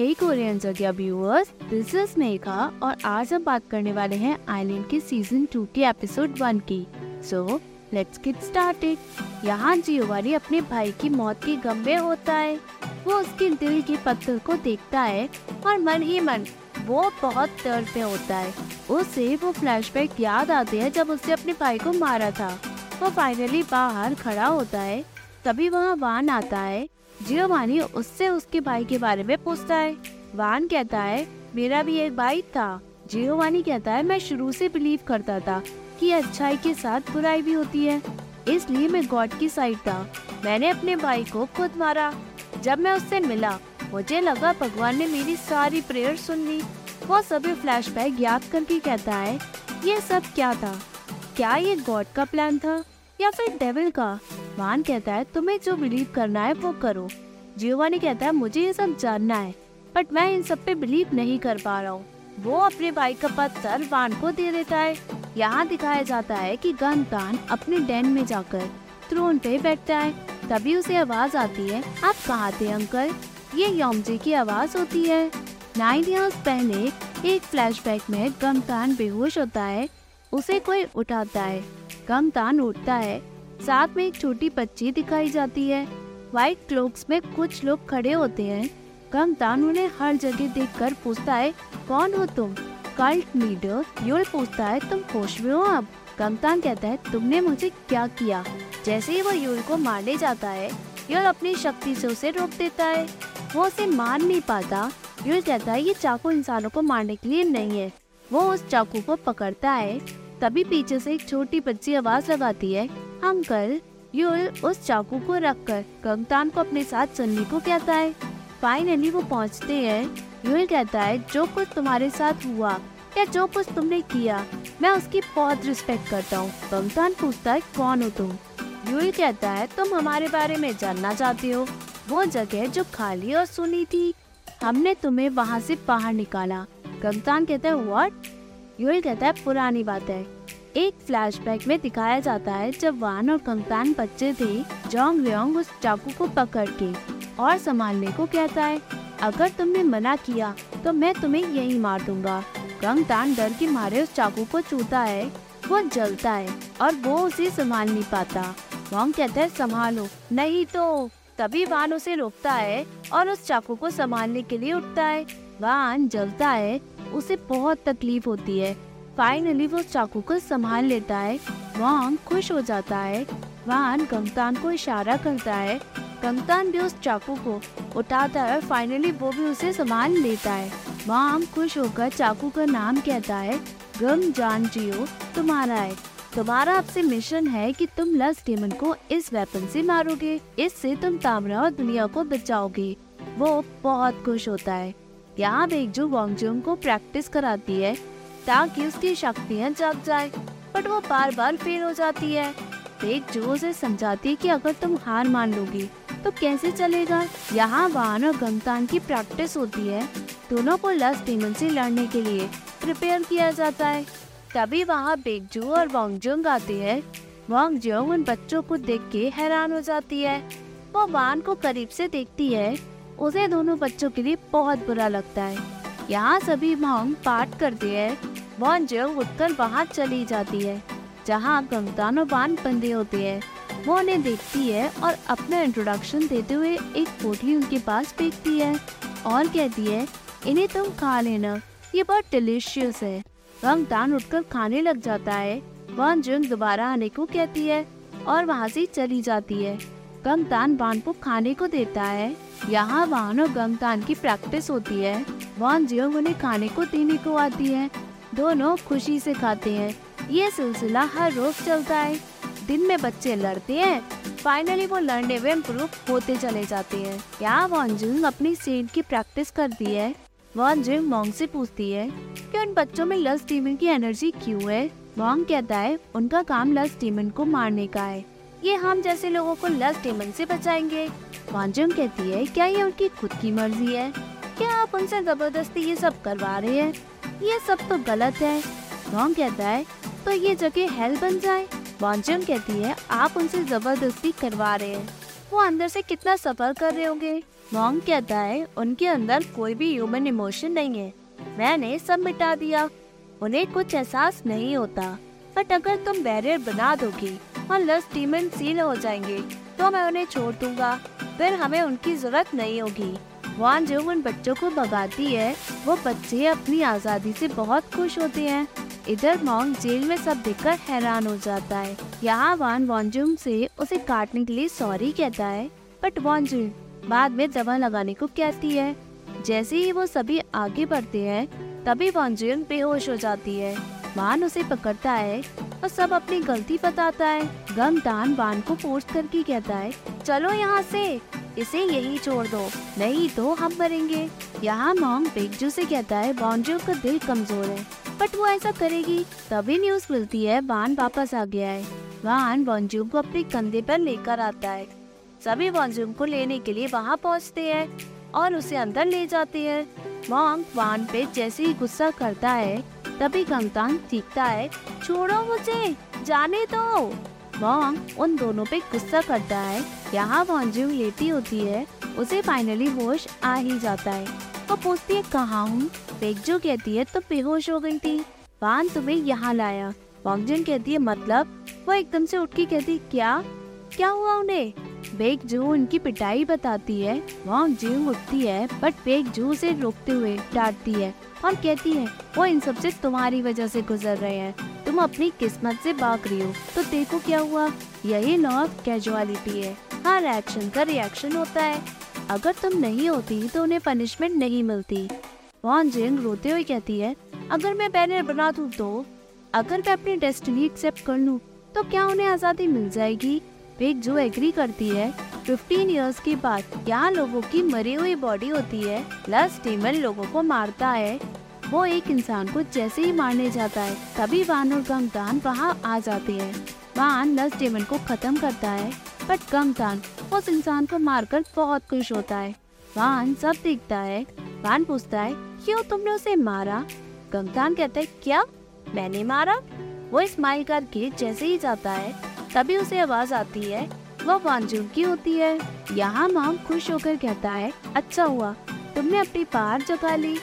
हे Korean जगह viewers this is Megha और आज हम बात करने वाले हैं आइलैंड के सीज़न टू के एपिसोड वन की। सो लेट्स गेट स्टार्टेड यहाँ जियोवारी अपने भाई की मौत के गम में होता है। वो उसके दिल के पत्थर को देखता है और मन ही मन वो बहुत दर्द में होता है। उसे वो फ्लैशबैक याद आते हैं जब उसने अपने भाई को मारा था। वो फाइनली बाहर खड़ा होता है तभी वहाँ वान आता है। जियोवानी उससे उसके भाई के बारे में पूछता है। वान कहता है, मेरा भी एक भाई था। जियोवानी कहता है, मैं शुरू से बिलीव करता था कि अच्छाई के साथ बुराई भी होती है। इसलिए मैं गॉड की साइड था। मैंने अपने भाई को खुद मारा। जब मैं उससे मिला, मुझे लगा भगवान ने मेरी सारी प्रेयर सुन ली। वो सभी फ्लैशबैक याद करके कहता है, ये सब क्या था? क्या ये गॉड का प्लान था या फिर डेविल का? वान कहता है, तुम्हें जो बिलीव करना है, वो करो। जियोवानी कहता है, मुझे ये सब जानना है बट मैं इन सब पे बिलीव नहीं कर पा रहा हूँ। वो अपने भाई का पत्थर वान को दे देता है। यहाँ दिखाया जाता है कि गनतान अपने डेन में जाकर थ्रोन पे बैठता है। तभी उसे आवाज़ आती है, आप कहाँ थे, अंकल? ये योमजे की आवाज़ होती है। नाइन ईयर्स पहले एक फ्लैशबैक में गमतान बेहोश होता है, उसे कोई उठाता है। गमतान उठता है साथ में एक छोटी बच्ची दिखाई जाती है। व्हाइट क्लोक्स में कुछ लोग खड़े होते हैं। गमतान उन्हें हर जगह देखकर पूछता है, कौन हो तुम? कल्ट लीडर यूल पूछता है, तुम खुश में हो अब? गमतान कहता है, तुमने मुझे क्या किया? जैसे ही वो यूल को मारने जाता है यूल अपनी शक्ति से उसे रोक देता है। वो उसे मार नहीं पाता। यूल कहता है, ये चाकू इंसानों को मारने के लिए नहीं है। वो उस चाकू को पकड़ता है। तभी पीछे से एक छोटी बच्ची आवाज़ लगाती है अंकल, यूल उस चाकू को रखकर गंगतान को अपने साथ चलने को कहता है। फाइनली वो पहुँचते हैं। यूल कहता है, जो कुछ तुम्हारे साथ हुआ या जो कुछ तुमने किया, मैं उसकी बहुत रिस्पेक्ट करता हूँ। गंगतान पूछता है, कौन हो तुम? यूल कहता है, तुम हमारे बारे में जानना चाहते हो। वो जगह जो खाली और सुनी थी। हमने तुम्हें वहाँ से बाहर निकाला। गंगतान कहता है व्हाट यूल कहता है, पुरानी बात है। एक फ्लैशबैक में दिखाया जाता है जब वान और कंगतान बच्चे थे, जोंग लियोंग उस चाकू को पकड़ के और संभालने को कहता है, अगर तुमने मना किया तो मैं तुम्हें यही मार दूँगा। कंगतान डर के मारे उस चाकू को छूता है, वो जलता है और वो उसे संभाल नहीं पाता। वोंग कहता है, संभालो, नहीं तो। तभी वान उसे रोकता है और उस चाकू को संभालने के लिए उठता है। वान जलता है, उसे बहुत तकलीफ़ होती है। फाइनली वो चाकू को संभाल लेता है। वांग खुश हो जाता है। वान गंगतान को इशारा करता है। गंगतान भी उस चाकू को उठाता है फाइनली वो भी उसे संभाल लेता है। वांग खुश होकर चाकू का नाम कहता है गम जान जियो, तुम्हारा है। तुम्हारा आपसे मिशन है कि तुम लस डेमन को इस वेपन से मारोगे। इससे तुम तामरा और दुनिया को बचाओगे। वो बहुत खुश होता है। यहाँ बेगजू वांगजुंग को प्रैक्टिस कराती है ताकि उसकी शक्तियाँ जग जाए बट वो बार बार फेल हो जाती है। एक जो उसे समझाती है कि अगर तुम हार मान लोगी तो कैसे चलेगा? यहाँ वाहन और गमतान की प्रैक्टिस होती है। दोनों को लस डीमन से लड़ने के लिए प्रिपेयर किया जाता है। तभी वहाँ बेगजू और वांगजुंग आते हैं। वांगजुंग उन बच्चों को देख के हैरान हो जाती है। वो वान को करीब से देखती है। उसे दोनों बच्चों के लिए बहुत बुरा लगता है। यहाँ सभी मोंग पाठ करते हैं। वॉन जो उठकर बाहर चली जाती है, जहाँ बान बंदे होते हैं। वो उन्हें देखती है और अपना इंट्रोडक्शन देते हुए एक पोटली उनके पास फेंकती है और कहती है, इन्हें तुम खा लेना, ये बहुत डिलीशियस है। गंगतान उठकर खाने लग जाता है। वन जुंग दोबारा आने को कहती है और वहाँ से चली जाती है। गंगतान बान को खाने को देता है। यहाँ वान और गंगतान की प्रैक्टिस होती है। वन जियोंग उन्हें खाने को देने को आती है दोनों खुशी से खाते हैं। ये सिलसिला हर रोज चलता है। दिन में बच्चे लड़ते हैं। फाइनली वो लड़ने में इम्प्रूव होते चले जाते हैं। क्या वॉन्जुंग अपनी सीट की प्रैक्टिस करती है? वॉन्जुंग मोंग से पूछती है कि उन बच्चों में लस डीमन की एनर्जी क्यों है? मोंग कहता है, उनका काम लस डीमन को मारने का है। ये हम जैसे लोगों को लस डीमन से बचाएँगे। वॉन्जुंग कहती है, क्या ये उनकी खुद की मर्ज़ी है? क्या आप उनसे ज़बरदस्ती ये सब करवा रहे हैं? ये सब तो गलत है। वॉन्ग कहता है तो ये जगह हेल बन जाए। वॉन्जन कहती है, आप उनसे ज़बरदस्ती करवा रहे हैं। वो अंदर से कितना सफ़र कर रहे होंगे? मॉन्ग कहता है, उनके अंदर कोई भी ह्यूमन इमोशन नहीं है। मैंने सब मिटा दिया। उन्हें कुछ एहसास नहीं होता। बट अगर तुम बैरियर बना दोगी और लस डीमन सील हो जाएँगे तो मैं उन्हें छोड़ दूँगा। फिर हमें उनकी ज़रूरत नहीं होगी। वान जो उन बच्चों को भगाती है, वो बच्चे अपनी आज़ादी से बहुत खुश होते हैं। इधर मॉन्ग जेल में सब देखकर हैरान हो जाता है। यहाँ वान वॉन्जुम से उसे काटने के लिए सॉरी कहता है, बट वॉन्जुम बाद में दवा लगाने को कहती है। जैसे ही वो सभी आगे बढ़ते हैं, तभी वॉन्जुम बेहोश हो जाती है। वान उसे पकड़ता है और सब अपनी गलती बताता है। गम दान वान को फोर्स करके कहता है, चलो यहाँ से! इसे यही छोड़ दो, नहीं तो हम मरेंगे। यहाँ मॉन्ग बेगजू से कहता है बॉन्जू का दिल कमज़ोर है। बट वो ऐसा करेगी, तभी न्यूज़ मिलती है वान वापस आ गया है। वान बॉन्जू को अपने कंधे पर लेकर आता है। सभी बॉन्जूम को लेने के लिए वहाँ पहुँचते हैं और उसे अंदर ले जाते हैं। मॉन्ग वान पे जैसे ही गुस्सा करता है, तभी गंगतान चीखता है, छोड़ो मुझे, जाने दो। मॉन्ग उन दोनों पे गुस्सा करता है, यहाँ वॉन्जू लेटी होती है, उसे फाइनली होश आ ही जाता है। वो पूछती है, कहाँ हूँ? जो कहती है तो बेहोश हो गई थी। वान तुम्हें यहाँ लाया। वॉन्गजन कहती है मतलब? वो एकदम से उठ के कहती क्या? क्या हुआ उन्हें? बेग जो उनकी पिटाई बताती है। वॉन्ग जिंग उठती है बट बेग जू उसे रोकते हुए डांटती है और कहती है, वो इन सबसे तुम्हारी वजह से गुजर रहे हैं। तुम अपनी किस्मत से भाग रही हो। तो देखो क्या हुआ। यही लॉ ऑफ़ कैजुअलिटी है। हर एक्शन का रिएक्शन होता है। अगर तुम नहीं होती तो उन्हें पनिशमेंट नहीं मिलती। वॉन जिंग रोते हुए कहती है, अगर मैं बैनर बना दूँ तो अगर मैं अपनी डेस्टिनी एक्सेप्ट कर लूँ तो क्या उन्हें आज़ादी मिल जाएगी? बेग जो एग्री करती है 15 इयर्स के बाद यहाँ लोगों की मरी हुई बॉडी होती है प्लस डीमन लोगों को मारता है। वो एक इंसान को जैसे ही मारने जाता है, तभी वान और गंगदान वहाँ आ जाते हैं। वान लस डेमन को खत्म करता है बट गंगदान उस इंसान को मारकर बहुत खुश होता है। वान सब देखता है। वान पूछता है, क्यों तुमने उसे मारा? गंगदान कहता है, क्या? मैंने मारा? वो स्माइल करके जैसे ही जाता है, तभी उसे आवाज़ आती है, वो वांजुन की होती है। यहाँ माम खुश होकर कहता है अच्छा हुआ, तुमने अपनी पार जगा ली।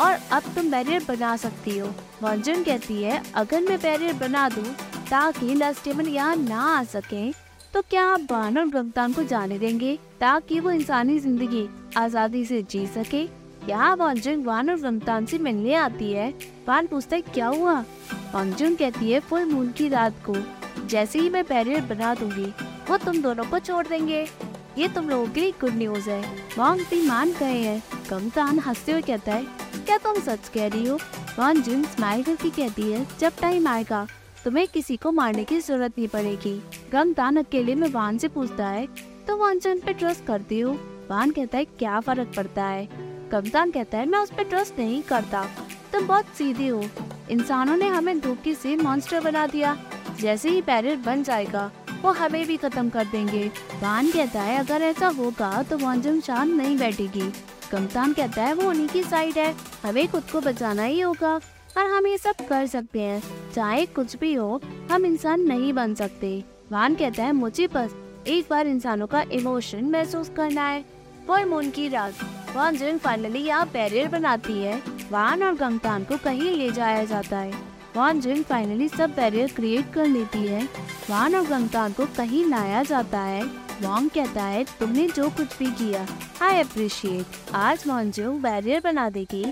और अब तुम बैरियर बना सकती हो। वांजुन कहती है, अगर मैं बैरियर बना दूँ, ताकि लस्टेमन यहाँ ना आ सके तो क्या आप बान और गंगतान को जाने देंगे, ताकि वो इंसानी ज़िंदगी आज़ादी से जी सके? यहाँ वांजुन वान और गंगतान से मिलने आती है। वान पूछता है, क्या हुआ? वांजुन कहती है, फुल मून की रात को, जैसे ही मैं बैरियर बना दूँगी, वो तुम दोनों को छोड़ देंगे। ये तुम लोगों के लिए गुड न्यूज़ है। वांग भी मान गए हैं। कमतान हँसते हुए कहता है क्या तुम सच कह रही हो? वान जिन स्माइल करके कहती है, जब टाइम आएगा? तुम्हें किसी को मारने की ज़रूरत नहीं पड़ेगी। गंगतान अकेले में वान से पूछता है तो वान जिन पे ट्रस्ट करती हो? वान कहता है, क्या फ़र्क पड़ता है? गंगतान कहता है, मैं उस पर ट्रस्ट नहीं करता। तुम बहुत सीधे हो। इंसानों ने हमें धोखे से मॉन्स्टर बना दिया। जैसे ही बैरियर बन जाएगा, वो हमें भी खत्म कर देंगे। वान कहता है, अगर ऐसा होगा तो वॉन्जम शांत नहीं बैठेगी। कमतान कहता है, वो उन्हीं की साइड है। हमें खुद को बचाना ही होगा और हम ये सब कर सकते हैं। चाहे कुछ भी हो, हम इंसान नहीं बन सकते। वान कहता है, मुझे बस एक बार इंसानों का इमोशन महसूस करना है। वो मून की रात, वान जिन फाइनली यहाँ बैरियर बनाती है, वान और गंगतान को कहीं ले जाया जाता है। वान जिन फाइनली सब बैरियर क्रिएट कर लेती है, वान और गंगतान को कहीं लाया जाता है। वॉन्ग कहता है, तुमने जो कुछ भी किया आई अप्रिशिएट आज जो बैरियर बना देगी।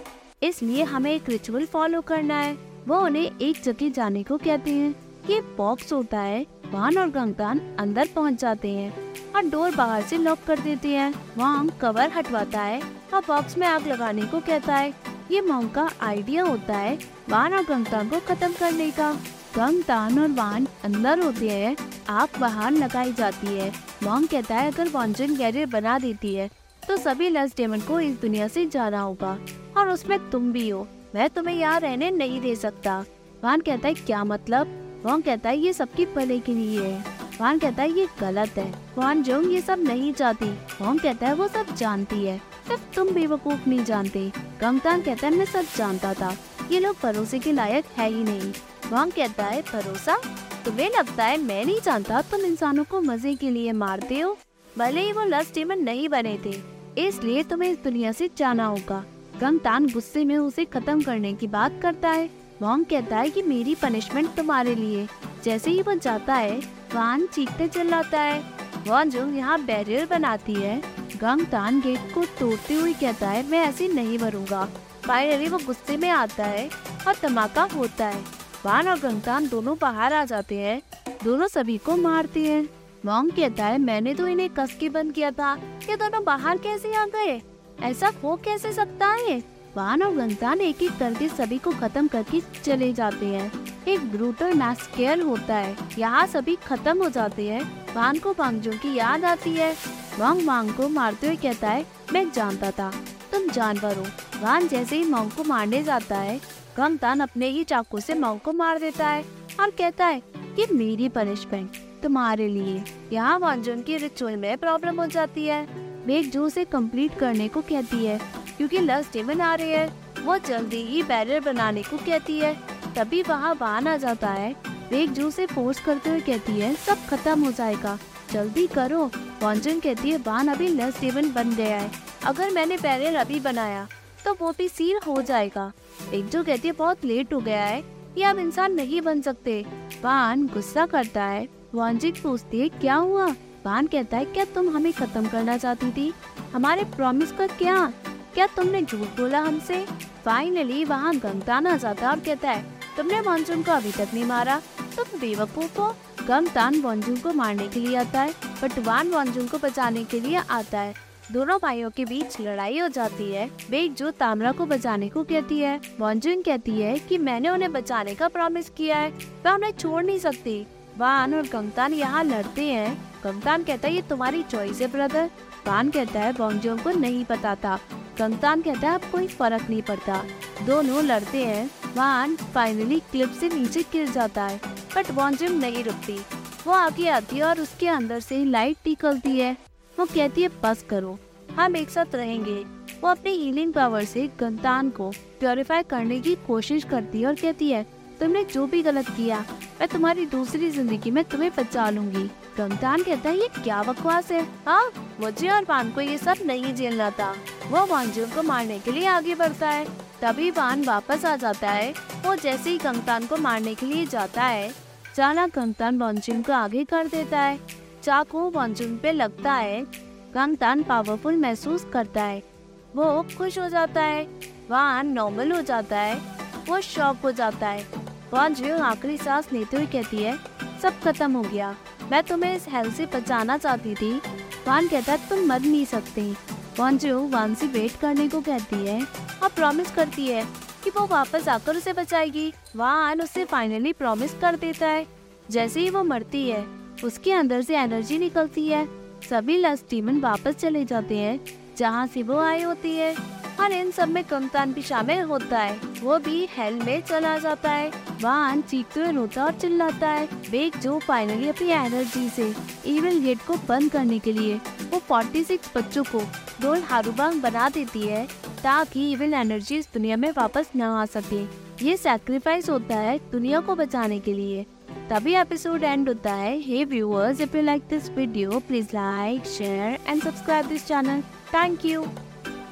इसलिए हमें एक रिचुअल फॉलो करना है। वो उन्हें एक जगह जाने को कहते हैं। ये बॉक्स होता है। वान और गंगतान अंदर पहुँच जाते हैं और डोर बाहर से लॉक कर देते हैं। वॉन्ग कवर हटवाता है और बॉक्स में आग लगाने को कहता है। ये मॉन्ग का आइडिया होता है वान और गंगतान को खत्म करने का। गंगतान और वान अंदर होते हैं आग बाहर लगाई जाती है। मॉन्ग कहता है, अगर वॉन्जन कैरियर बना देती है तो सभी लस डेमन को इस दुनिया से जाना होगा, और उसमें तुम भी हो। मैं तुम्हें यहाँ रहने नहीं दे सकता। वान कहता है, क्या मतलब? वॉन्ग कहता है, ये सबकी भले के लिए है। वान कहता है, ये गलत है। वान जोंग ये सब नहीं चाहती वॉन्ग कहता है, वो सब जानती है। सिर्फ़ तुम बेवकूफ़ नहीं जानते। गंगतान कहता है, मैं सब जानता था। ये लोग भरोसे के लायक है ही नहीं। वांग कहता है भरोसा तुम्हें लगता है मैं नहीं जानता, तुम इंसानों को मज़े के लिए मारते हो। भले ही वो लस्ट डेमन नहीं बने थे, इसलिए तुम्हें इस दुनिया से जाना होगा। गंगतान गुस्से में उसे खत्म करने की बात करता है। वॉन्ग कहता है कि मेरी पनिशमेंट तुम्हारे लिए। जैसे ही वो जाता है, वान चीखते चिल्लाता है। वॉन जो यहाँ बैरियर बनाती है, गंगतान गेट को तोड़ते हुए कहता है मैं ऐसे नहीं मरूँगा। फाइनली वो गुस्से में आता है और धमाका होता है। वान और गंगतान दोनों बाहर आ जाते हैं। दोनों सभी को मारते हैं। मॉन्ग कहता है, मैंने तो इन्हें कस के बंद किया था। ये दोनों बाहर कैसे आ गए? ऐसा हो कैसे सकता है? वान और गंगतान एक एक करके सभी को खत्म करके चले जाते हैं। एक ब्रूटल मैस्केल होता है। यहाँ सभी खत्म हो जाते हैं। वान को वांगजू की याद आती है। वांग वांग को मारते हुए कहता है, मैं जानता था। तुम जानवर हो। वान जैसे ही मोंग को मारने जाता है गंगतान अपने ही चाकू से मोंग को मार देता है और कहता है कि मेरी पनिशमेंट तुम्हारे लिए। यहाँ वांजुन की रिचुअल में प्रॉब्लम हो जाती है। मेघ जो उसे कंप्लीट करने को कहती है, क्योंकि लस डेमन आ रही है। वो जल्दी ही बैरियर बनाने को कहती है। तभी वहाँ वान आ जाता है। मेघ जो उसे फोर्स करते हुए कहती है, सब खत्म हो जाएगा। जल्दी करो। वांजुन कहती है, वान अभी लस डेमन बन गया है। अगर मैंने बैरियर अभी बनाया तो वो भी सीर हो जाएगा। जो कहती है, बहुत लेट हो गया है। ये अब इंसान नहीं बन सकते। वान गुस्सा करता है। वांजिक पूछती है, क्या हुआ? वान कहता है, क्या तुम हमें खत्म करना चाहती थी? हमारे प्रॉमिस का क्या? क्या तुमने झूठ बोला हमसे? फाइनली वहाँ गंगतान आ जाता और कहता है, तुमने वांजुन को अभी तक नहीं मारा। तुम बेवकूफ़ हो। गंगतान वांजुन को मारने के लिए आता है बट वान वांजुन को बचाने के लिए आता है। दोनों भाइयों के बीच लड़ाई हो जाती है। बेग जो तामरा को बचाने को कहती है। वॉन्जुन कहती है कि मैंने उन्हें बचाने का प्रॉमिस किया है। वह उन्हें छोड़ नहीं सकती। वान और गंगतान यहाँ लड़ते हैं। गंगतान कहता है, ये तुम्हारी चॉइस है ब्रदर वान कहता है वॉन्जुन को नहीं पता था। गंगतान कहता है, अब कोई फ़र्क नहीं पड़ता। दोनों लड़ते हैं। वान फाइनली क्लिप से नीचे गिर जाता है बट वॉन्जुन नहीं रुकती। वो आगे आती है और उसके अंदर से लाइट निकलती है। वो कहती है, बस करो। हम एक साथ रहेंगे। वो अपनी हीलिंग पावर से गंतान को प्योरीफाई करने की कोशिश करती है और कहती है, तुमने जो भी गलत किया, मैं तुम्हारी दूसरी ज़िंदगी में तुम्हें बचा लूँगी गंतान कहता है, ये क्या बकवास है? हाँ मुझे और पान को ये सब नहीं झेलना था। वो वांजू को मारने के लिए आगे बढ़ता है। तभी पान वापस आ जाता है। वो जैसे ही गंगतान को मारने के लिए जाता है, जाना गंगतान वांजुन को आगे कर देता है। चाकू वांजुन पे लगता है, गंगतान पावरफुल महसूस करता है। वो खुश हो जाता है, वान नॉर्मल हो जाता है, वो शॉक हो जाता है। वांजू आखिरी सांस लेते हुए कहती है, सब खत्म हो गया। मैं तुम्हें इस हेल से बचाना चाहती थी। वान कहता है, तुम मर नहीं सकते। वांजू वान से वेट करने को कहती है और प्रॉमिस करती है कि वो वापस आकर उसे बचाएगी। वान उसे फाइनली प्रॉमिस कर देता है, जैसे ही वो मरती है। उसके अंदर से एनर्जी निकलती है। सभी लस डीमन वापस चले जाते हैं, जहाँ से वो आए होती है। और इन सब में कमतान भी शामिल होता है। वो भी हेल में चला जाता है। वान चीखते हुए रोता और चिल्लाता है। बेग जो फाइनली अपनी एनर्जी से इविल गेट को बंद करने के लिए वो 46 बच्चों को डोल हारूबांग बना देती है, ताकि इविल एनर्जी इस दुनिया में वापस न आ सके। ये सैक्रिफाइस होता है दुनिया को बचाने के लिए। तभी एपिसोड एंड होता है। Hey viewers if you like this video please like share and subscribe this channel thank you